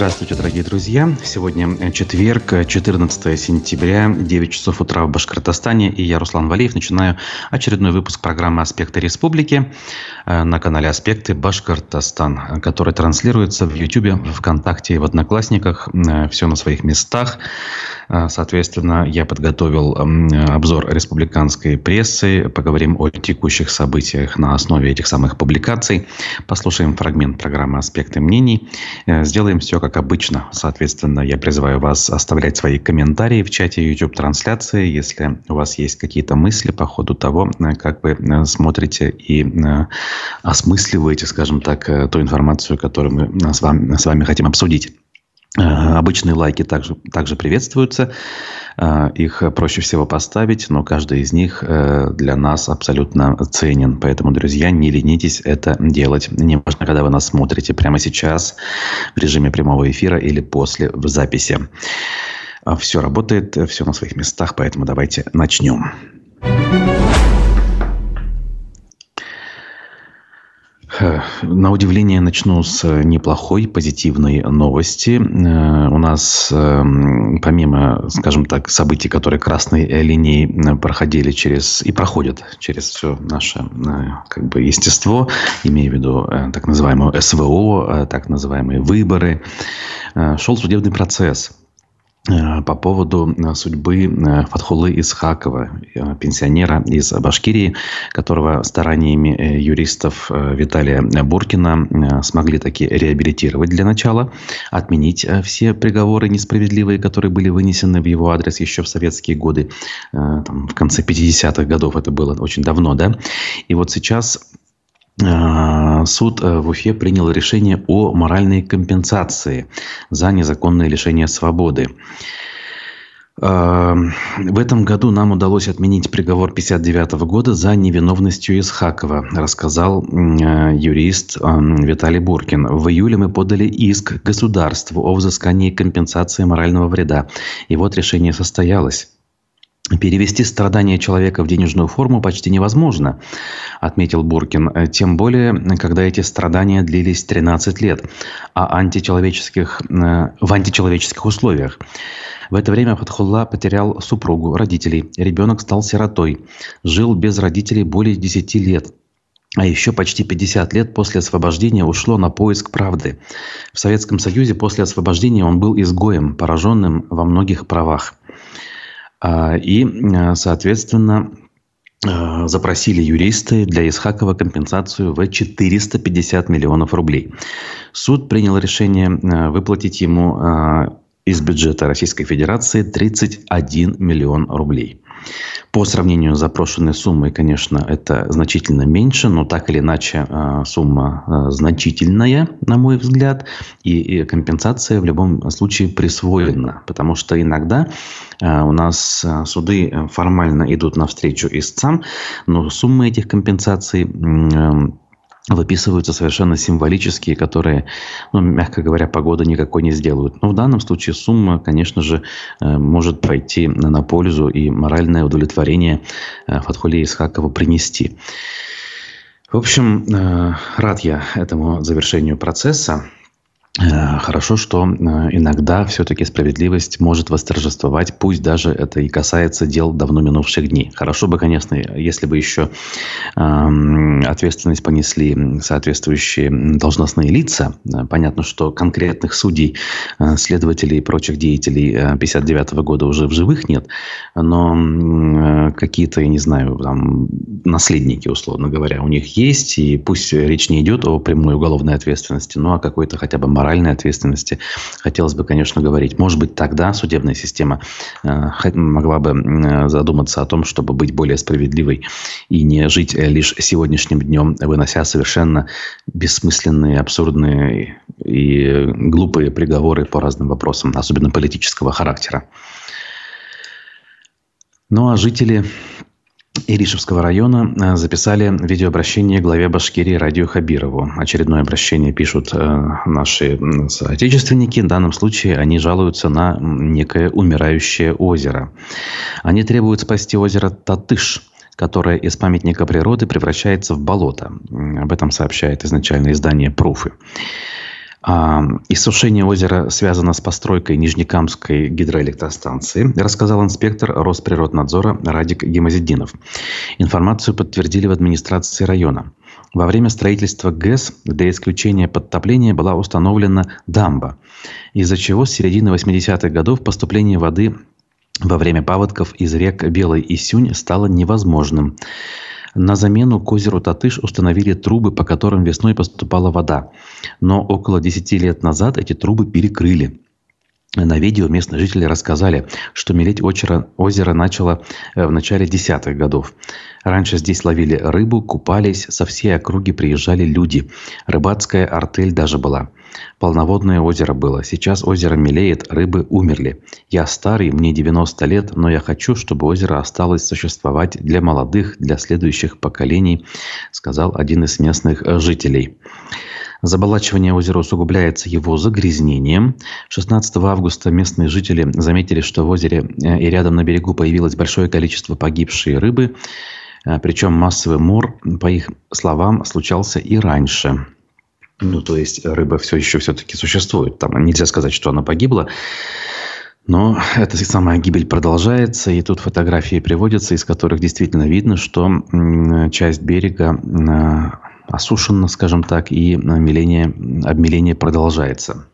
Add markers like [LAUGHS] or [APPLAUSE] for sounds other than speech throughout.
Здравствуйте, дорогие друзья. Сегодня четверг, 14 сентября, 9 часов утра в Башкортостане. И я, Руслан Валеев, начинаю очередной выпуск программы «Аспекты республики» э, на канале «Аспекты Башкортостан», который транслируется в YouTube, ВКонтакте и в Одноклассниках. Э, Все на своих местах. Э, соответственно, я подготовил обзор республиканской прессы. Поговорим о текущих событиях на основе этих самых публикаций. Послушаем фрагмент программы «Аспекты мнений». Сделаем все как обычно. Соответственно, я призываю вас оставлять свои комментарии в чате YouTube-трансляции, если у вас есть какие-то мысли по ходу того, э, как вы э, смотрите и э, осмысливаете, скажем так, ту информацию, которую мы с вами, с вами хотим обсудить. Обычные лайки также, также приветствуются. Их проще всего поставить, но каждый из них для нас абсолютно ценен. Поэтому, друзья, не ленитесь это делать. Неважно, когда вы нас смотрите прямо сейчас в режиме прямого эфира или после в записи. Все работает, все на своих местах, поэтому давайте начнем. На удивление начну с неплохой, позитивной новости. Э, у нас, эм, помимо, скажем так, событий, которые красной линией э, проходили через и проходят через все наше э, как бы, естество, имея в виду так называемую СВО, так называемые выборы, шел судебный процесс – по поводу э, судьбы э, Фатхулы Исхакова, пенсионера из Башкирии, которого стараниями юристов Виталия Буркина смогли таки реабилитировать для начала, отменить все приговоры несправедливые, которые были вынесены в его адрес еще в советские годы, там, в конце 50-х годов, это было очень давно, да. И вот сейчас суд э, в Уфе принял решение о моральной компенсации за незаконное лишение свободы. А, в этом году нам удалось отменить приговор 59 года за невиновностью Исхакова, рассказал э, юрист э, Виталий Буркин. В июле мы подали иск государству о взыскании компенсации морального вреда. И вот решение состоялось. Перевести страдания человека в денежную форму почти невозможно, отметил Буркин. Тем более, когда эти страдания длились 13 лет, а античеловеческих, э, в античеловеческих условиях. В это время Фатхулла потерял супругу, родителей. Ребенок стал сиротой. Жил без родителей более 10 лет. А еще почти 50 лет после освобождения ушло на поиск правды. В Советском Союзе после освобождения он был изгоем, пораженным во многих правах. А, и, а, соответственно, а, запросили юристы для Исхакова компенсацию в 450 миллионов рублей. Суд принял решение выплатить ему из бюджета Российской Федерации 31 миллион рублей. По сравнению с запрошенной суммой, конечно, это значительно меньше, но так или иначе а, сумма а, значительная, на мой взгляд, и компенсация в любом случае присвоена, потому что иногда а, у нас суды формально идут навстречу истцам, но суммы этих компенсаций выписываются совершенно символические, которые, ну, мягко говоря, погода никакой не сделают. Но в данном случае сумма, конечно же, э, может пойти на пользу и моральное удовлетворение э, Фатхуле Исхакова принести. В общем, э, рад я этому завершению процесса. Э, хорошо, что э, иногда все-таки справедливость может восторжествовать, пусть даже это и касается дел давно минувших дней. Хорошо бы, конечно, если бы еще эм, ответственность понесли соответствующие должностные лица. Э, понятно, что конкретных судей, следователей и прочих деятелей 59 года уже в живых нет, но какие-то, я не знаю, там, наследники, условно говоря, у них есть, и пусть речь не идет о прямой уголовной ответственности, но о какой-то хотя бы моральной ответственности хотелось бы, конечно, говорить. Может быть, тогда судебная система э, могла бы э, задуматься о том, чтобы быть более справедливой и не жить э, лишь сегодняшним днем, вынося совершенно бессмысленные, абсурдные и глупые приговоры по разным вопросам, особенно политического характера. Ну а жители Иришевского района э, записали видеообращение главе Башкирии Радио Хабирову. Очередное обращение пишут э, наши соотечественники. В данном случае они жалуются на некое умирающее озеро. Они требуют спасти озеро Татыш, которое из памятника природы превращается в болото. Об этом сообщает изначально издание «Пруфы». Иссушение озера связано с постройкой Нижнекамской гидроэлектростанции, рассказал инспектор Росприроднадзора Радик Гемозидинов. Информацию подтвердили в администрации района. Во время строительства ГЭС для исключения подтопления была установлена дамба, из-за чего с середины 80-х годов поступление воды во время паводков из рек Белый и Сюнь стало невозможным. На замену к озеру Татыш установили трубы, по которым весной поступала вода. Но около 10 лет назад эти трубы перекрыли. На видео местные жители рассказали, что мелеть озеро, озеро начало э, в начале десятых годов. Раньше здесь ловили рыбу, купались, со всей округи приезжали люди. Рыбацкая артель даже была. Полноводное озеро было. Сейчас озеро мелеет, рыбы умерли. Я старый, мне 90 лет, но я хочу, чтобы озеро осталось существовать для молодых, для следующих поколений, сказал один из местных э, жителей. Заболачивание озера усугубляется его загрязнением. 16 августа местные жители заметили, что в озере э, и рядом на берегу появилось большое количество погибшей рыбы. Э, Причем массовый мор, по их словам, случался и раньше. Ну, то есть рыба все еще все-таки существует. Там нельзя сказать, что она погибла. Но эта самая гибель продолжается, и тут фотографии приводятся, из которых действительно видно, что часть берега э, осушена, скажем так, и обмеление, обмеление продолжается.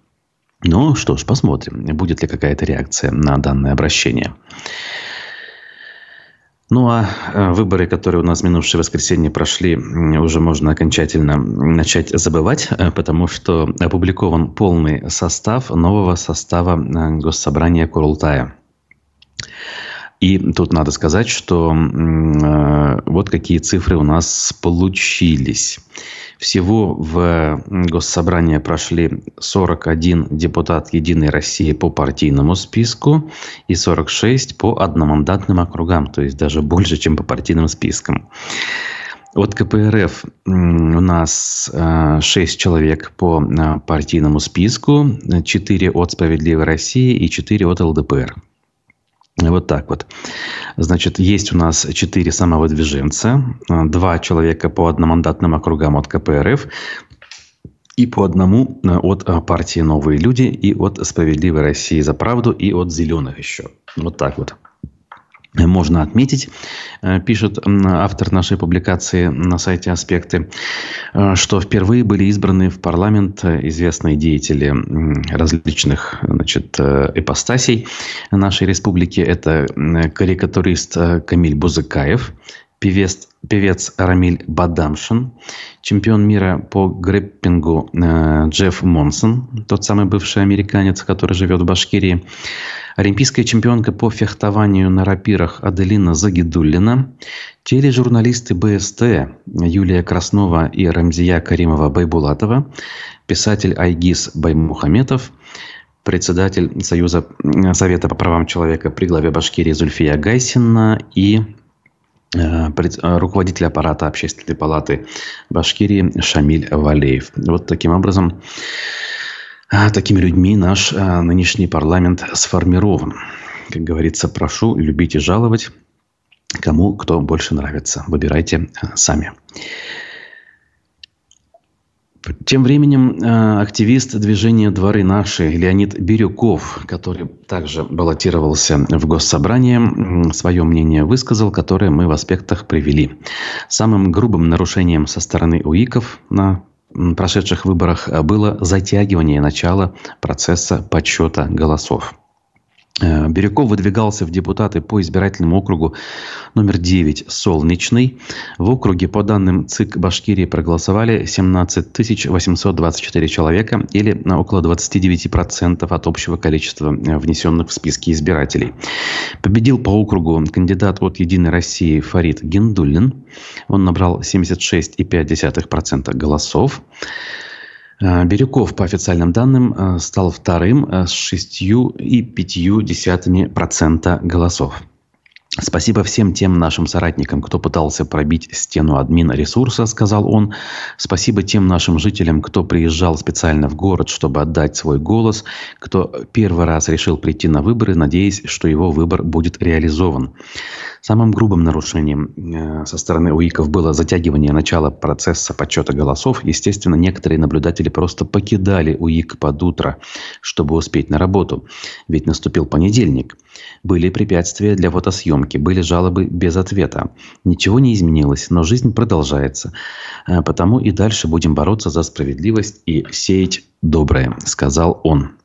Ну что ж, посмотрим, будет ли какая-то реакция на данное обращение. Ну а э, выборы, которые у нас минувшее воскресенье прошли, уже можно окончательно начать забывать, э, потому что опубликован полный состав нового состава э, Госсобрания Курултая. И тут надо сказать, что э, вот какие цифры у нас получились. Всего в Госсобрание прошли 41 депутат Единой России по партийному списку и 46 по одномандатным округам, то есть даже больше, чем по партийным спискам. От КПРФ у нас 6 человек по партийному списку, 4 от «Справедливой России» и 4 от ЛДПР. Вот так вот. Значит, есть у нас четыре самовыдвиженца, два человека по одномандатным округам от КПРФ и по одному э, от э, партии «Новые люди» и от «Справедливой России за правду» и от «Зеленых» еще. Вот так вот можно отметить, э, пишет автор нашей публикации на сайте «Аспекты», э, что впервые были избраны в парламент известные деятели различных значит, э, ипостасей нашей республики. Это карикатурист Камиль Бузыкаев, певец, певец Рамиль Бадамшин, чемпион мира по грэппингу Джефф Монсон, тот самый бывший американец, который живет в Башкирии, Олимпийская чемпионка по фехтованию на рапирах Аделина Загидуллина, тележурналисты БСТ Юлия Краснова и Рамзия Каримова-Байбулатова, писатель Айгиз Баймухаметов, председатель Союза Совета по правам человека при главе Башкирии Зульфия Гайсина. И э, руководитель аппарата Общественной палаты Башкирии Шамиль Валеев. Вот таким образом а такими людьми наш нынешний парламент сформирован. Как говорится, прошу любить и жаловать, кому кто больше нравится. Выбирайте сами. Тем временем активист движения «Дворы наши» Леонид Бирюков, который также баллотировался в Госсобрание, свое мнение высказал, которое мы в аспектах привели. Самым грубым нарушением со стороны УИКов на прошедших выборах э, было затягивание начала процесса подсчета голосов. Э, Бирюков выдвигался в депутаты по избирательному округу номер 9 «Солнечный». В округе, по данным ЦИК Башкирии, проголосовали 17 824 человека или около 29% от общего количества э, внесенных в списки избирателей. Победил по округу кандидат от «Единой России» Фарид Гендуллин. Он набрал 76,5% голосов. Э, Бирюков, по официальным данным, э, стал вторым э, с 6,5% голосов. Спасибо всем тем нашим соратникам, кто пытался пробить стену админ ресурса, сказал он. Спасибо тем нашим жителям, кто приезжал специально в город, чтобы отдать свой голос, кто первый раз решил прийти на выборы, надеясь, что его выбор будет реализован. Самым грубым нарушением э, со стороны УИКов было затягивание начала процесса подсчета голосов. Естественно, некоторые наблюдатели просто покидали УИК под утро, чтобы успеть на работу. Ведь наступил понедельник. Были препятствия для фотосъемки, были жалобы без ответа. Ничего не изменилось, но жизнь продолжается. Э, потому и дальше будем бороться за справедливость и сеять доброе, сказал он.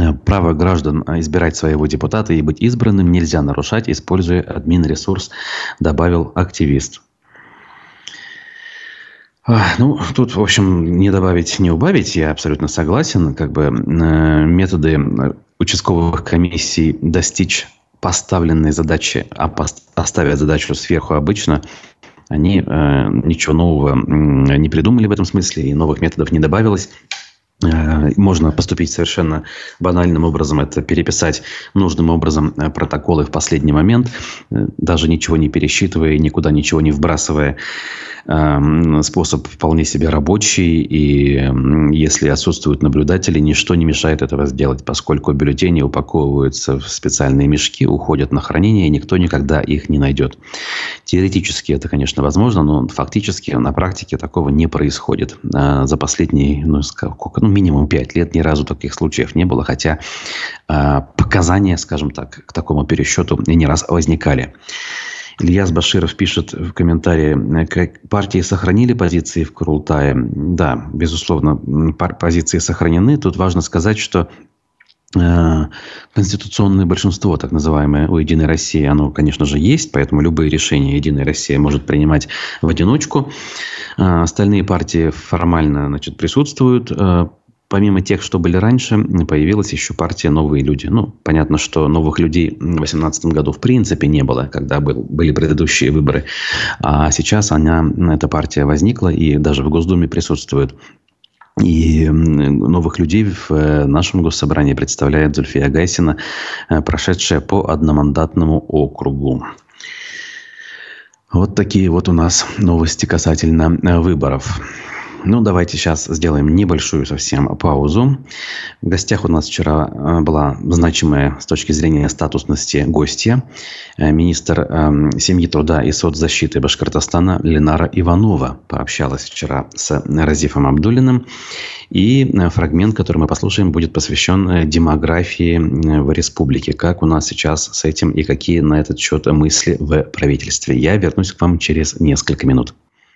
Э, право граждан э, избирать своего депутата и быть избранным нельзя нарушать, используя админ-ресурс, добавил активист. Ну, тут, в общем, не добавить, не убавить, я абсолютно согласен. Как бы э, методы участковых комиссий достичь поставленной задачи, а оставят задачу сверху обычно, они э, ничего нового не придумали в этом смысле, и новых методов не добавилось. Э, можно поступить совершенно банальным образом, это переписать нужным образом э, протоколы в последний момент, э, даже ничего не пересчитывая, никуда ничего не вбрасывая. Эм, способ вполне себе рабочий, и если отсутствуют наблюдатели, ничто не мешает этого сделать, поскольку бюллетени упаковываются в специальные мешки, уходят на хранение, и никто никогда их не найдет. Теоретически это, конечно, возможно, но фактически на практике такого не происходит. За последние, ну, сколько, ну минимум 5 лет ни разу таких случаев не было, хотя а, показания, скажем так, к такому пересчету не раз возникали. Ильяс Баширов пишет в комментарии, как партии сохранили позиции в Курултае. Да, безусловно, позиции сохранены. Тут важно сказать, что э, конституционное большинство, так называемое, у «Единой России», оно, конечно же, есть, поэтому любые решения «Единая Россия» может принимать в одиночку. Э, остальные партии формально значит, присутствуют. Помимо тех, что были раньше, появилась еще партия «Новые люди». Ну, понятно, что новых людей в 2018 году в принципе не было, когда был, были предыдущие выборы. А сейчас она, эта партия возникла и даже в Госдуме присутствует. И новых людей в э, нашем госсобрании представляет Зульфия Гайсина, э, прошедшая по одномандатному округу. Вот такие вот у нас новости касательно э, выборов. Ну, давайте сейчас сделаем небольшую совсем паузу. В гостях у нас вчера э, была значимая с точки зрения статусности гостья, э, министр эм, семьи, труда и соцзащиты Башкортостана Ленара Иванова. Пообщалась вчера с Разифом Абдулиным. И э, фрагмент, который мы послушаем, будет посвящен демографии в республике. Как у нас сейчас с этим и какие на этот счет мысли в правительстве. Я вернусь к вам через несколько минут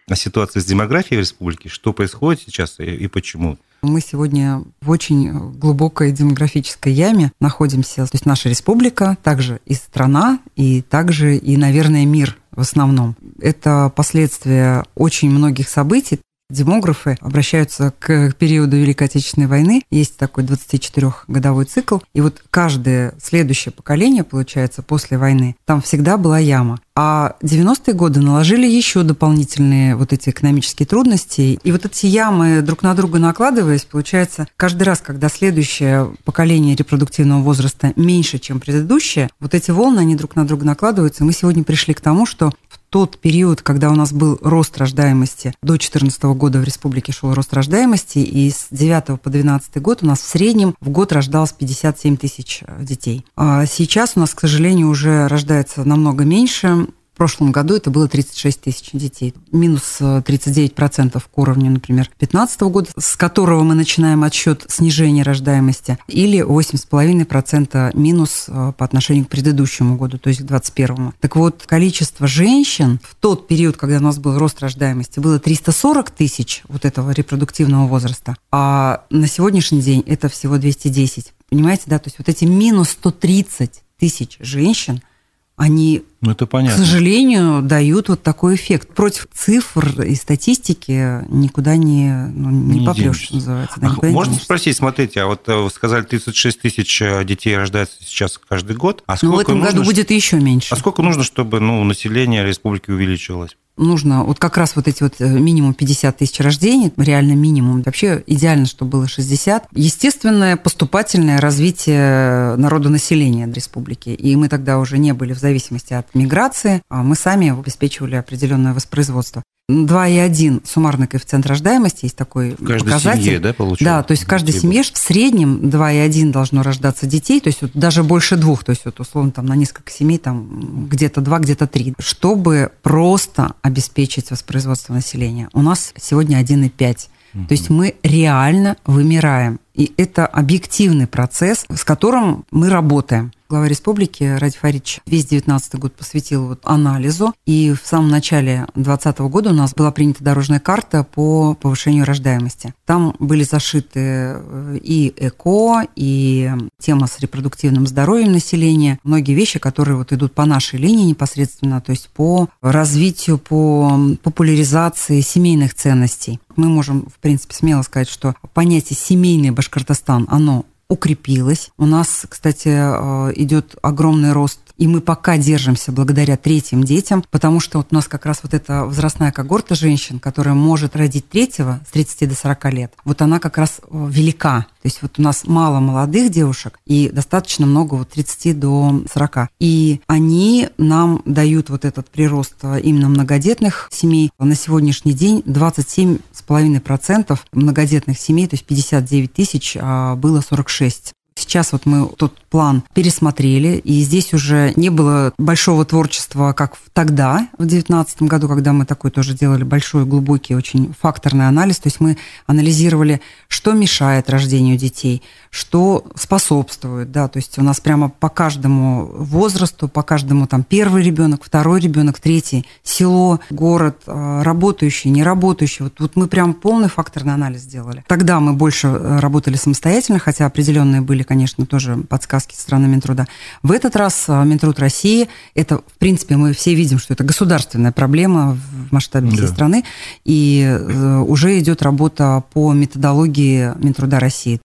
о ситуации с демографией в республике, что происходит сейчас и, и почему. Мы сегодня в очень глубокой демографической яме находимся. То есть наша республика, также и страна, и также и, наверное, мир в основном. Это последствия очень многих событий. Демографы обращаются к периоду Великой Отечественной войны. Есть такой 24-годовой цикл. И вот каждое следующее поколение, получается, после войны, там всегда была яма. А 90-е годы наложили еще дополнительные вот эти экономические трудности. И вот эти ямы друг на друга накладываясь, получается, каждый раз, когда следующее поколение репродуктивного возраста меньше, чем предыдущее, вот эти волны, они друг на друга накладываются. Мы сегодня пришли к тому, что в тот период, когда у нас был рост рождаемости, до 2014 года в республике шел рост рождаемости, и с 9 по 12 год у нас в среднем в год рождалось 57 тысяч детей. А сейчас у нас, к сожалению, уже рождается намного меньше, в прошлом году это было 36 тысяч детей, минус 39% э, к уровню, например, 2015 года, с которого мы начинаем отсчет снижения рождаемости, или 8,5% минус э, по отношению к предыдущему году, то есть к 2021. Так вот, количество женщин в тот период, когда у нас был рост рождаемости, было 340 тысяч вот этого репродуктивного возраста, а на сегодняшний день это всего 210. Понимаете, да, то есть вот эти минус 130 тысяч женщин – они, ну, это понятно. к сожалению, дают вот такой эффект. Против цифр и статистики никуда не, ну, не, не попрешь, что называется. Да, а можно спросить, смотрите, а вот э, вы сказали, 36 тысяч э, детей рождается сейчас каждый год. А сколько ну, в этом нужно, году будет еще меньше. А сколько нужно, чтобы ну, население республики увеличилось? нужно вот как раз вот эти вот э, минимум 50 тысяч рождений, реально минимум. Вообще идеально, чтобы было 60. Естественное поступательное развитие народонаселения республики. И мы тогда уже не были в зависимости от миграции, а мы сами обеспечивали определенное воспроизводство. 2,1 суммарный коэффициент рождаемости, есть такой в каждой показатель. семье, да, получается? Да, то есть в каждой семье в среднем 2,1 должно рождаться детей, то есть вот даже больше двух, то есть вот условно там на несколько семей там где-то два, где-то три, чтобы просто обеспечить воспроизводство населения. У нас сегодня 1,5. То есть мы реально вымираем. И это объективный процесс, с которым мы работаем глава республики Ради Фарич весь 19 год посвятил вот анализу. И в самом начале 2020 года у нас была принята дорожная карта по повышению рождаемости. Там были зашиты э, и ЭКО, и тема с репродуктивным здоровьем населения. Многие вещи, которые вот идут по нашей линии непосредственно, то есть по развитию, по популяризации семейных ценностей. Мы можем, в принципе, смело сказать, что понятие «семейный Башкортостан», оно укрепилась. У нас, кстати, э, идет огромный рост и мы пока держимся благодаря третьим детям, потому что вот у нас как раз вот эта возрастная когорта женщин, которая может родить третьего с 30 до 40 лет, вот она как раз э, велика. То есть вот у нас мало молодых девушек и достаточно много вот 30 до 40. И они нам дают вот этот прирост э, именно многодетных семей. На сегодняшний день 27,5% многодетных семей, то есть 59 тысяч, а было 46. Сейчас вот мы тот план пересмотрели, и здесь уже не было большого творчества, как тогда, в 2019 году, когда мы такой тоже делали большой, глубокий, очень факторный анализ. То есть мы анализировали, что мешает рождению детей, что способствует, да, то есть у нас прямо по каждому возрасту, по каждому там первый ребенок, второй ребенок, третий, село, город, э, работающий, не работающий. Вот, вот мы прям полный факторный анализ сделали. Тогда мы больше э, работали самостоятельно, хотя определенные были, конечно, тоже подсказки со стороны Минтруда. В этот раз э, Минтруд России, это, в принципе, мы все видим, что это государственная проблема в масштабе всей да. страны, и уже идет работа по методологии Минтруда России.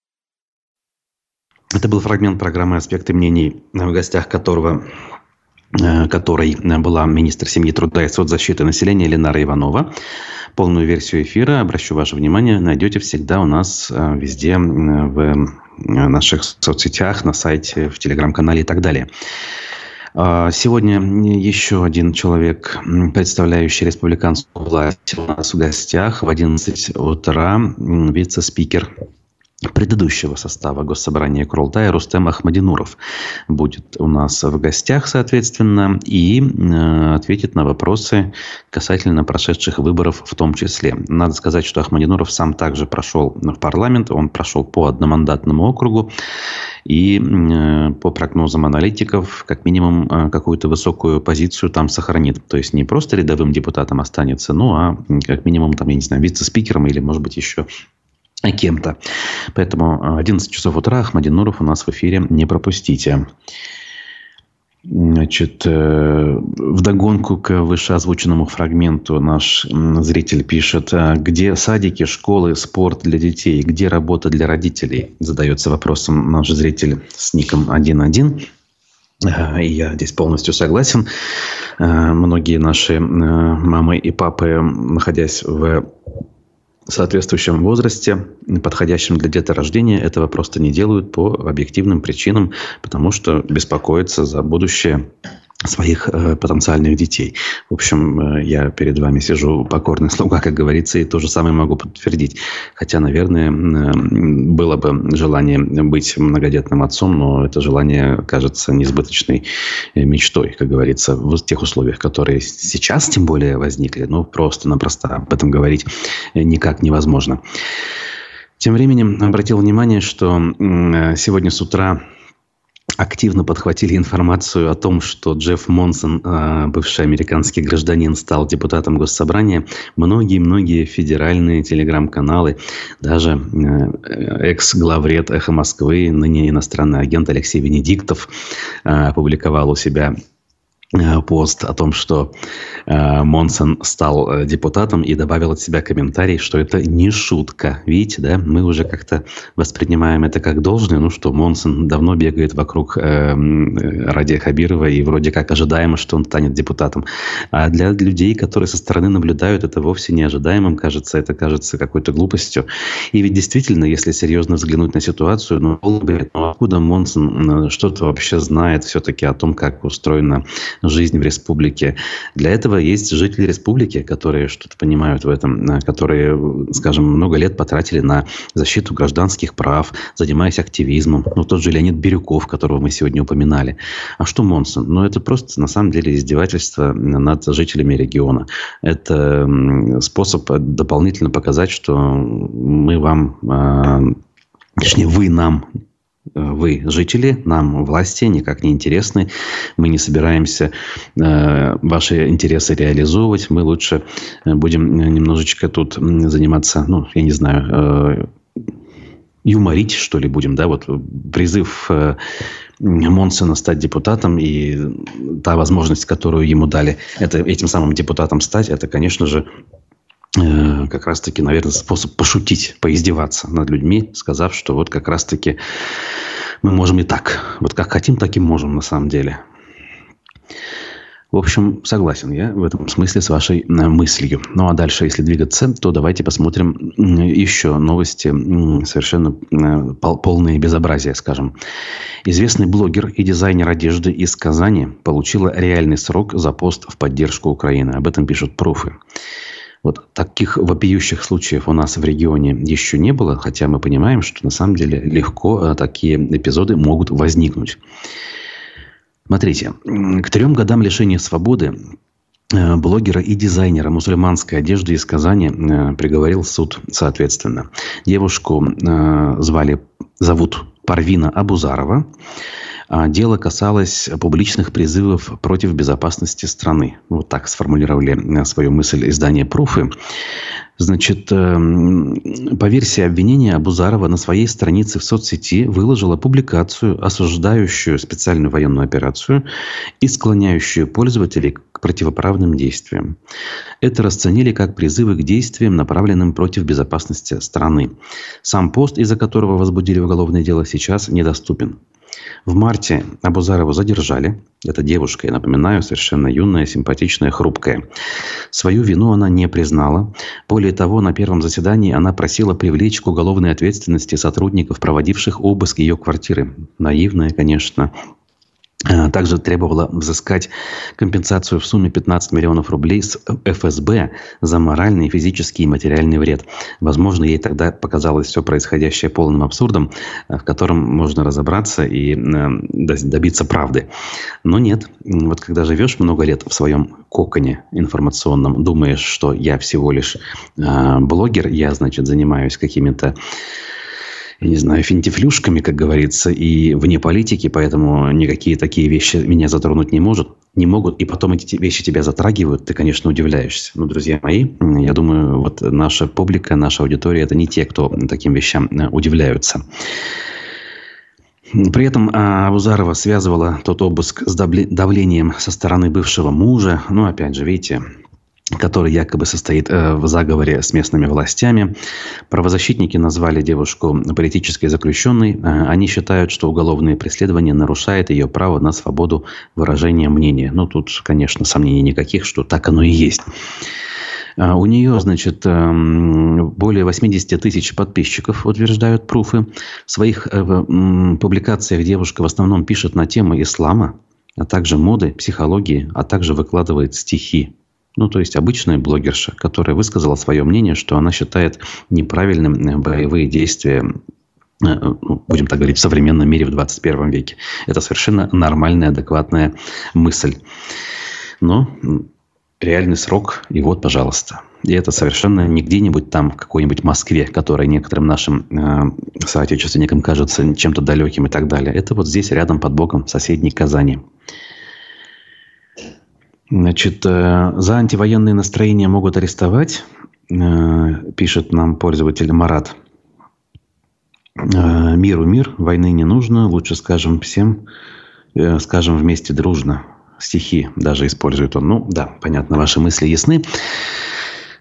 Это был фрагмент программы «Аспекты мнений», в гостях которого э, которой была министр семьи, труда и соцзащиты населения Ленара Иванова. Полную версию эфира, обращу ваше внимание, найдете всегда у нас э, везде в наших соцсетях, на сайте, в телеграм-канале и так далее. А, сегодня еще один человек, представляющий республиканскую власть, у нас в гостях в 11 утра вице-спикер предыдущего состава Госсобрания Курултая Рустем Ахмадинуров будет у нас в гостях, соответственно, и э, ответит на вопросы касательно прошедших выборов в том числе. Надо сказать, что Ахмадинуров сам также прошел в парламент, он прошел по одномандатному округу, и э, по прогнозам аналитиков, как минимум, э, какую-то высокую позицию там сохранит. То есть не просто рядовым депутатом останется, ну а как минимум, там, я не знаю, вице-спикером или, может быть, еще кем-то. Поэтому 11 э, часов утра Ахмадин Нуров у нас в эфире не пропустите. Значит, э, вдогонку к вышеозвученному фрагменту наш зритель пишет, «А где садики, школы, спорт для детей, где работа для родителей? Задается вопросом наш зритель с ником 1.1. Э, и я здесь полностью согласен. Многие наши мамы и папы, находясь в соответствующем возрасте, подходящем для деторождения, этого просто не делают по объективным причинам, потому что беспокоятся за будущее своих э, потенциальных детей. В общем, э, я перед вами сижу покорный слуга, как говорится, и то же самое могу подтвердить. Хотя, наверное, э, было бы желание быть многодетным отцом, но это желание кажется несбыточной мечтой, как говорится, в тех условиях, которые сейчас тем более возникли. Ну, просто-напросто об этом говорить никак невозможно. Тем временем обратил внимание, что сегодня с утра активно подхватили информацию о том, что Джефф Монсон, а, бывший американский гражданин, стал депутатом Госсобрания. Многие-многие федеральные телеграм-каналы, даже э, экс-главред «Эхо Москвы», ныне иностранный агент Алексей Венедиктов, а, опубликовал у себя Э, пост о том, что э, Монсон стал э, депутатом и добавил от себя комментарий, что это не шутка. Видите, да, мы уже как-то воспринимаем это как должное, ну что Монсон давно бегает вокруг э, Радия Хабирова и вроде как ожидаемо, что он станет депутатом. А для людей, которые со стороны наблюдают, это вовсе не ожидаемым кажется, это кажется какой-то глупостью. И ведь действительно, если серьезно взглянуть на ситуацию, ну, ну откуда Монсон что-то вообще знает все-таки о том, как устроена жизнь в республике. Для этого есть жители республики, которые что-то понимают в этом, э, которые, скажем, много лет потратили на защиту гражданских прав, занимаясь активизмом. Ну, тот же Леонид Бирюков, которого мы сегодня упоминали. А что Монсон? Ну, это просто, на самом деле, издевательство над жителями региона. Это способ дополнительно показать, что мы вам, э, точнее, вы нам вы, жители, нам власти никак не интересны. Мы не собираемся э, ваши интересы реализовывать. Мы лучше э, будем немножечко тут заниматься, ну, я не знаю, э, юморить, что ли, будем, да, вот призыв э, Монсона стать депутатом и та возможность, которую ему дали, это этим самым депутатом стать, это, конечно же, Э, как раз-таки, наверное, способ пошутить, поиздеваться над людьми, сказав, что вот как раз-таки мы можем и так. Вот как хотим, так и можем на самом деле. В общем, согласен я в этом смысле с вашей э, мыслью. Ну, а дальше, если двигаться, то давайте посмотрим еще новости, совершенно э, полные безобразия, скажем. Известный блогер и дизайнер одежды из Казани получила реальный срок за пост в поддержку Украины. Об этом пишут пруфы. Вот таких вопиющих случаев у нас в регионе еще не было, хотя мы понимаем, что на самом деле легко э, такие эпизоды могут возникнуть. Смотрите, к трем годам лишения свободы блогера и дизайнера мусульманской одежды из Казани э, приговорил суд соответственно. Девушку звали, зовут Парвина Абузарова. А дело касалось публичных призывов против безопасности страны. Вот так сформулировали э, свою мысль издание «Пруфы». Значит, по версии обвинения Абузарова на своей странице в соцсети выложила публикацию, осуждающую специальную военную операцию и склоняющую пользователей к противоправным действиям. Это расценили как призывы к действиям, направленным против безопасности страны. Сам пост, из-за которого возбудили уголовное дело, сейчас недоступен. В марте Абузарову задержали. Эта девушка, я напоминаю, совершенно юная, симпатичная, хрупкая. Свою вину она не признала. Более того, на первом заседании она просила привлечь к уголовной ответственности сотрудников, проводивших обыск ее квартиры. Наивная, конечно, также требовала взыскать компенсацию в сумме 15 миллионов рублей с ФСБ за моральный, физический и материальный вред. Возможно, ей тогда показалось все происходящее полным абсурдом, э, в котором можно разобраться и э, добиться правды. Но нет. Вот когда живешь много лет в своем коконе информационном, думаешь, что я всего лишь блогер, я, значит, занимаюсь какими-то я не знаю, финтифлюшками, как говорится, и вне политики, поэтому никакие такие вещи меня затронуть не может, не могут, и потом эти вещи тебя затрагивают, ты, конечно, удивляешься. Но, друзья мои, я думаю, вот наша публика, наша аудитория – это не те, кто таким вещам э, удивляются. При этом Абузарова связывала тот обыск с давлением со стороны бывшего мужа. Ну, опять же, видите, который якобы состоит э, в заговоре с местными властями. Правозащитники назвали девушку политической заключенной. Э, они считают, что уголовное преследование нарушает ее право на свободу выражения мнения. Ну, тут, конечно, сомнений никаких, что так оно и есть. Э, у нее, значит, более 80 тысяч подписчиков, утверждают пруфы. В своих публикациях девушка в основном пишет на темы ислама, а также моды, психологии, а также выкладывает стихи. Ну, то есть обычная блогерша, которая высказала свое мнение, что она считает неправильным э, боевые действия э, ну, будем так говорить, в современном мире в 21 веке. Это совершенно нормальная, адекватная мысль. Но реальный срок, и вот, пожалуйста. И это совершенно не где-нибудь там, в какой-нибудь Москве, которая некоторым нашим э, соотечественникам кажется чем-то далеким и так далее. Это вот здесь, рядом, под боком, в соседней Казани. Значит, э, за антивоенные настроения могут арестовать, э, пишет нам пользователь Марат. Э, Миру мир, войны не нужно, лучше скажем всем, скажем вместе дружно. стихи даже использует он. Ну, да, понятно, ваши мысли ясны.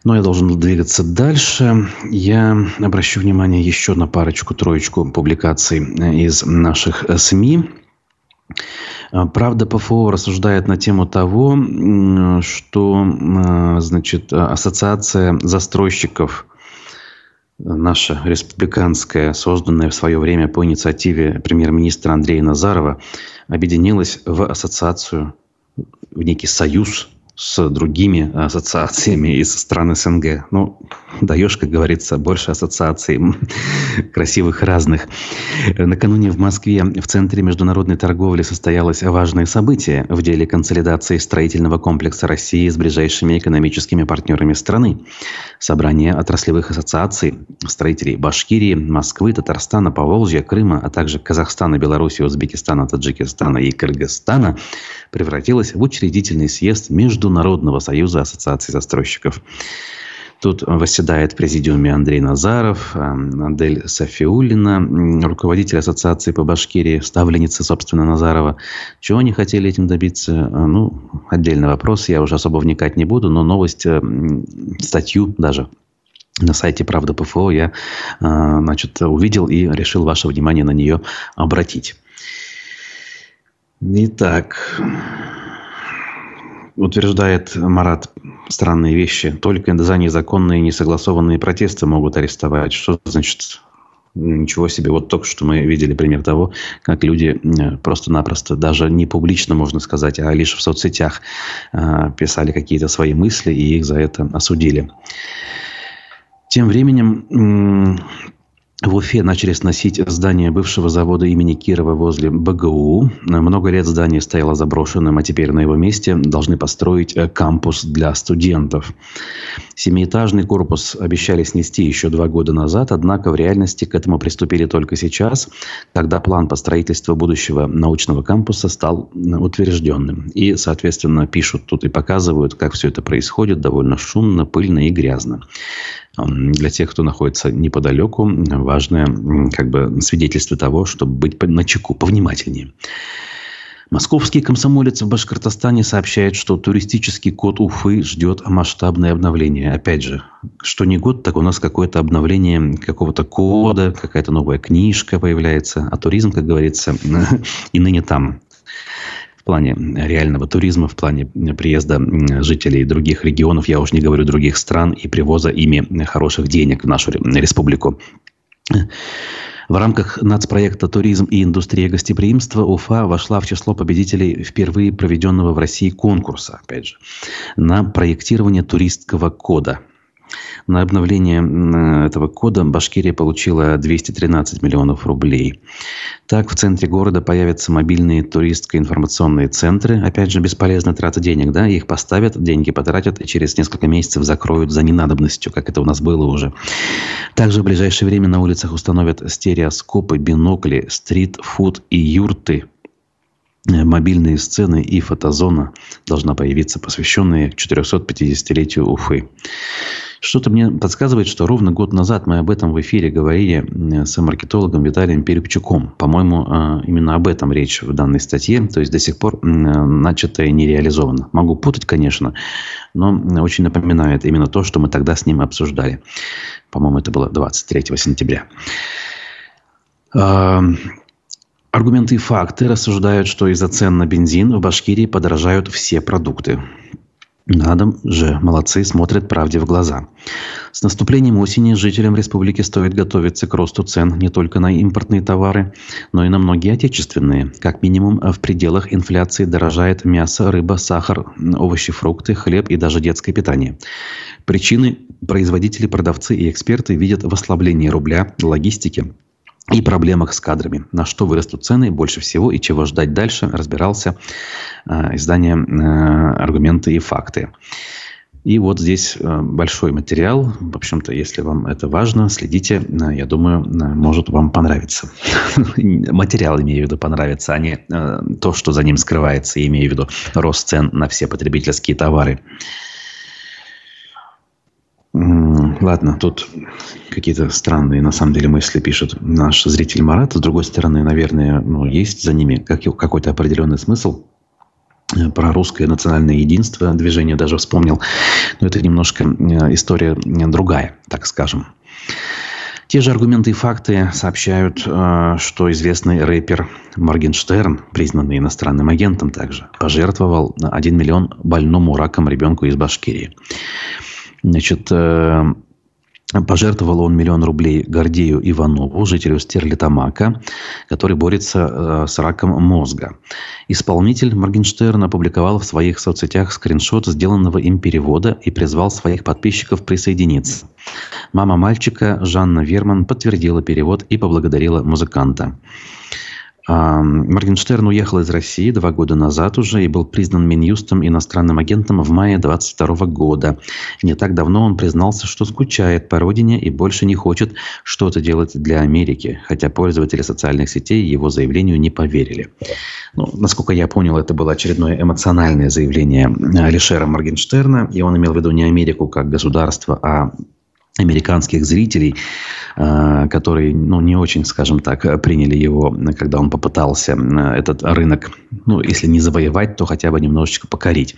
Но я должен двигаться дальше. Я обращу внимание еще на парочку-троечку публикаций из наших СМИ. Правда, ПФО рассуждает на тему того, что значит, ассоциация застройщиков наша республиканская, созданная в свое время по инициативе премьер-министра Андрея Назарова, объединилась в ассоциацию, в некий союз с другими ассоциациями из стран СНГ. Ну, даешь, как говорится, больше ассоциаций [LAUGHS] красивых разных. Накануне в Москве в Центре международной торговли состоялось важное событие в деле консолидации строительного комплекса России с ближайшими экономическими партнерами страны. Собрание отраслевых ассоциаций строителей Башкирии, Москвы, Татарстана, Поволжья, Крыма, а также Казахстана, Беларуси, Узбекистана, Таджикистана и Кыргызстана превратилось в учредительный съезд между Международного союза ассоциаций застройщиков. Тут восседает в президиуме Андрей Назаров, Адель Софиулина, руководитель ассоциации по Башкирии, ставленница, собственно, Назарова. Чего они хотели этим добиться? Ну, отдельный вопрос, я уже особо вникать не буду, но новость, э, статью даже на сайте Правда ПФО я э, значит, увидел и решил ваше внимание на нее обратить. Итак, утверждает Марат странные вещи. Только за незаконные несогласованные протесты могут арестовать. Что значит Ничего себе. Вот только что мы видели пример того, как люди просто-напросто, даже не публично, можно сказать, а лишь в соцсетях а, писали какие-то свои мысли и их за это осудили. Тем временем в Уфе начали сносить здание бывшего завода имени Кирова возле БГУ. Много лет здание стояло заброшенным, а теперь на его месте должны построить э, кампус для студентов. Семиэтажный корпус обещали снести еще два года назад, однако в реальности к этому приступили только сейчас, когда план по строительству будущего научного кампуса стал утвержденным. И, соответственно, пишут тут и показывают, как все это происходит довольно шумно, пыльно и грязно для тех, кто находится неподалеку, важное как бы свидетельство того, чтобы быть на чеку, повнимательнее. Московский комсомолец в Башкортостане сообщает, что туристический код Уфы ждет масштабное обновление. Опять же, что не год, так у нас какое-то обновление какого-то кода, какая-то новая книжка появляется. А туризм, как говорится, [LAUGHS] и ныне там в плане реального туризма, в плане приезда жителей других регионов, я уж не говорю других стран, и привоза ими хороших денег в нашу республику. В рамках нацпроекта «Туризм и индустрия гостеприимства» Уфа вошла в число победителей впервые проведенного в России конкурса, опять же, на проектирование туристского кода – на обновление этого кода Башкирия получила 213 миллионов рублей. Так, в центре города появятся мобильные туристско-информационные центры. Опять же, бесполезно трата денег, да? Их поставят, деньги потратят и через несколько месяцев закроют за ненадобностью, как это у нас было уже. Также в ближайшее время на улицах установят стереоскопы, бинокли, стрит-фуд и юрты мобильные сцены и фотозона должна появиться, посвященные 450-летию Уфы. Что-то мне подсказывает, что ровно год назад мы об этом в эфире говорили с маркетологом Виталием Перепчуком. По-моему, а, именно об этом речь в данной статье. То есть, до сих пор начатое не реализовано. Могу путать, конечно, но очень напоминает именно то, что мы тогда с ним обсуждали. По-моему, это было 23 сентября. А, аргументы и факты рассуждают, что из-за цен на бензин в Башкирии подорожают все продукты. Надо же, молодцы, смотрят правде в глаза. С наступлением осени жителям республики стоит готовиться к росту цен не только на импортные товары, но и на многие отечественные. Как минимум в пределах инфляции дорожает мясо, рыба, сахар, овощи, фрукты, хлеб и даже детское питание. Причины производители, продавцы и эксперты видят в ослаблении рубля, логистике, и проблемах с кадрами. На что вырастут цены больше всего и чего ждать дальше, разбирался э, издание э, «Аргументы и факты». И вот здесь э, большой материал. В общем-то, если вам это важно, следите. Э, я думаю, э, может вам понравиться. [LAUGHS] Материал имею в виду понравится, а не то, что за ним скрывается, имею в виду рост цен на все потребительские товары. Ладно, тут какие-то странные, на самом деле, мысли пишет наш зритель Марат. С другой стороны, наверное, ну, есть за ними какой-то определенный смысл. про русское национальное единство движение даже вспомнил. Но это немножко история другая, так скажем. Те же аргументы и факты сообщают, что известный рэпер Моргенштерн, признанный иностранным агентом также, пожертвовал 1 миллион больному раком ребенку из Башкирии. Значит, Пожертвовал он миллион рублей Гордею Иванову, жителю Стерлитамака, который борется э, с раком мозга. Исполнитель Моргенштерн опубликовал в своих соцсетях скриншот сделанного им перевода и призвал своих подписчиков присоединиться. Мама мальчика Жанна Верман подтвердила перевод и поблагодарила музыканта. Моргенштерн уехал из России два года назад уже и был признан Минюстом иностранным агентом в мае 22 года. Не так давно он признался, что скучает по родине и больше не хочет что-то делать для Америки, хотя пользователи социальных сетей его заявлению не поверили. Ну, насколько я понял, это было очередное эмоциональное заявление Алишера Моргенштерна, и он имел в виду не Америку как государство, а американских зрителей, э, которые, ну, не очень, скажем так, приняли его, когда он попытался э, этот рынок, ну, если не завоевать, то хотя бы немножечко покорить.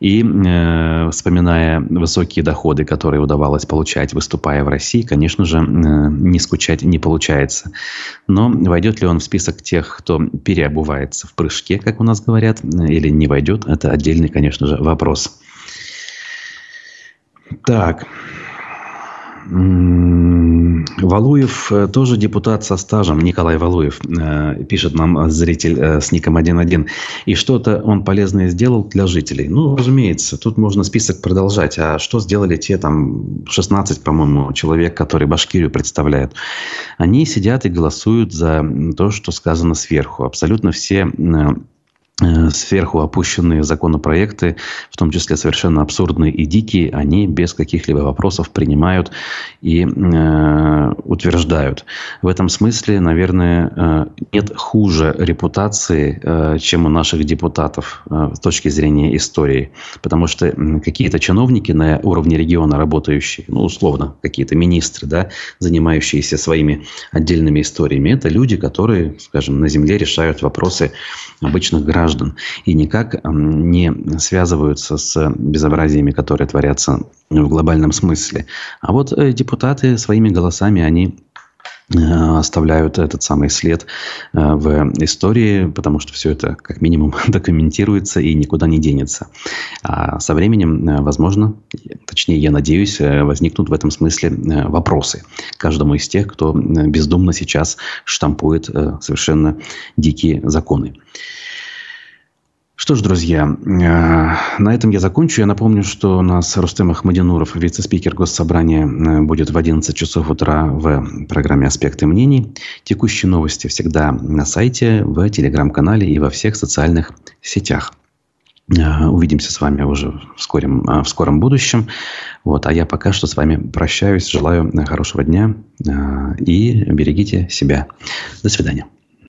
И э, вспоминая высокие доходы, которые удавалось получать, выступая в России, конечно же, э, не скучать не получается. Но войдет ли он в список тех, кто переобувается в прыжке, как у нас говорят, или не войдет, это отдельный, конечно же, вопрос. Так, Валуев э, тоже депутат со стажем, Николай Валуев, э, пишет нам зритель э, с ником 1.1. И что-то он полезное сделал для жителей. Ну, разумеется, тут можно список продолжать. А что сделали те там 16, по-моему, человек, которые Башкирию представляют? Они сидят и голосуют за то, что сказано сверху. Абсолютно все сверху опущенные законопроекты, в том числе совершенно абсурдные и дикие, они без каких-либо вопросов принимают и э, утверждают. В этом смысле, наверное, э, нет хуже репутации, э, чем у наших депутатов э, с точки зрения истории. Потому что какие-то чиновники на уровне региона работающие, ну, условно, какие-то министры, да, занимающиеся своими отдельными историями, это люди, которые, скажем, на земле решают вопросы обычных граждан граждан и никак не связываются с безобразиями, которые творятся в глобальном смысле. А вот э, депутаты своими голосами, они э, оставляют этот самый след э, в истории, потому что все это как минимум [LAUGHS] документируется и никуда не денется. А со временем, возможно, точнее, я надеюсь, возникнут в этом смысле вопросы каждому из тех, кто бездумно сейчас штампует совершенно дикие законы. Что ж, друзья, э, на этом я закончу. Я напомню, что у нас Рустем Ахмадинуров, вице-спикер Госсобрания, э, будет в 11 часов утра в программе «Аспекты мнений». Текущие новости всегда на сайте, в телеграм-канале и во всех социальных сетях. Э, увидимся с вами уже в скором, в скором будущем. Вот. А я пока что с вами прощаюсь. Желаю хорошего дня и берегите себя. До свидания.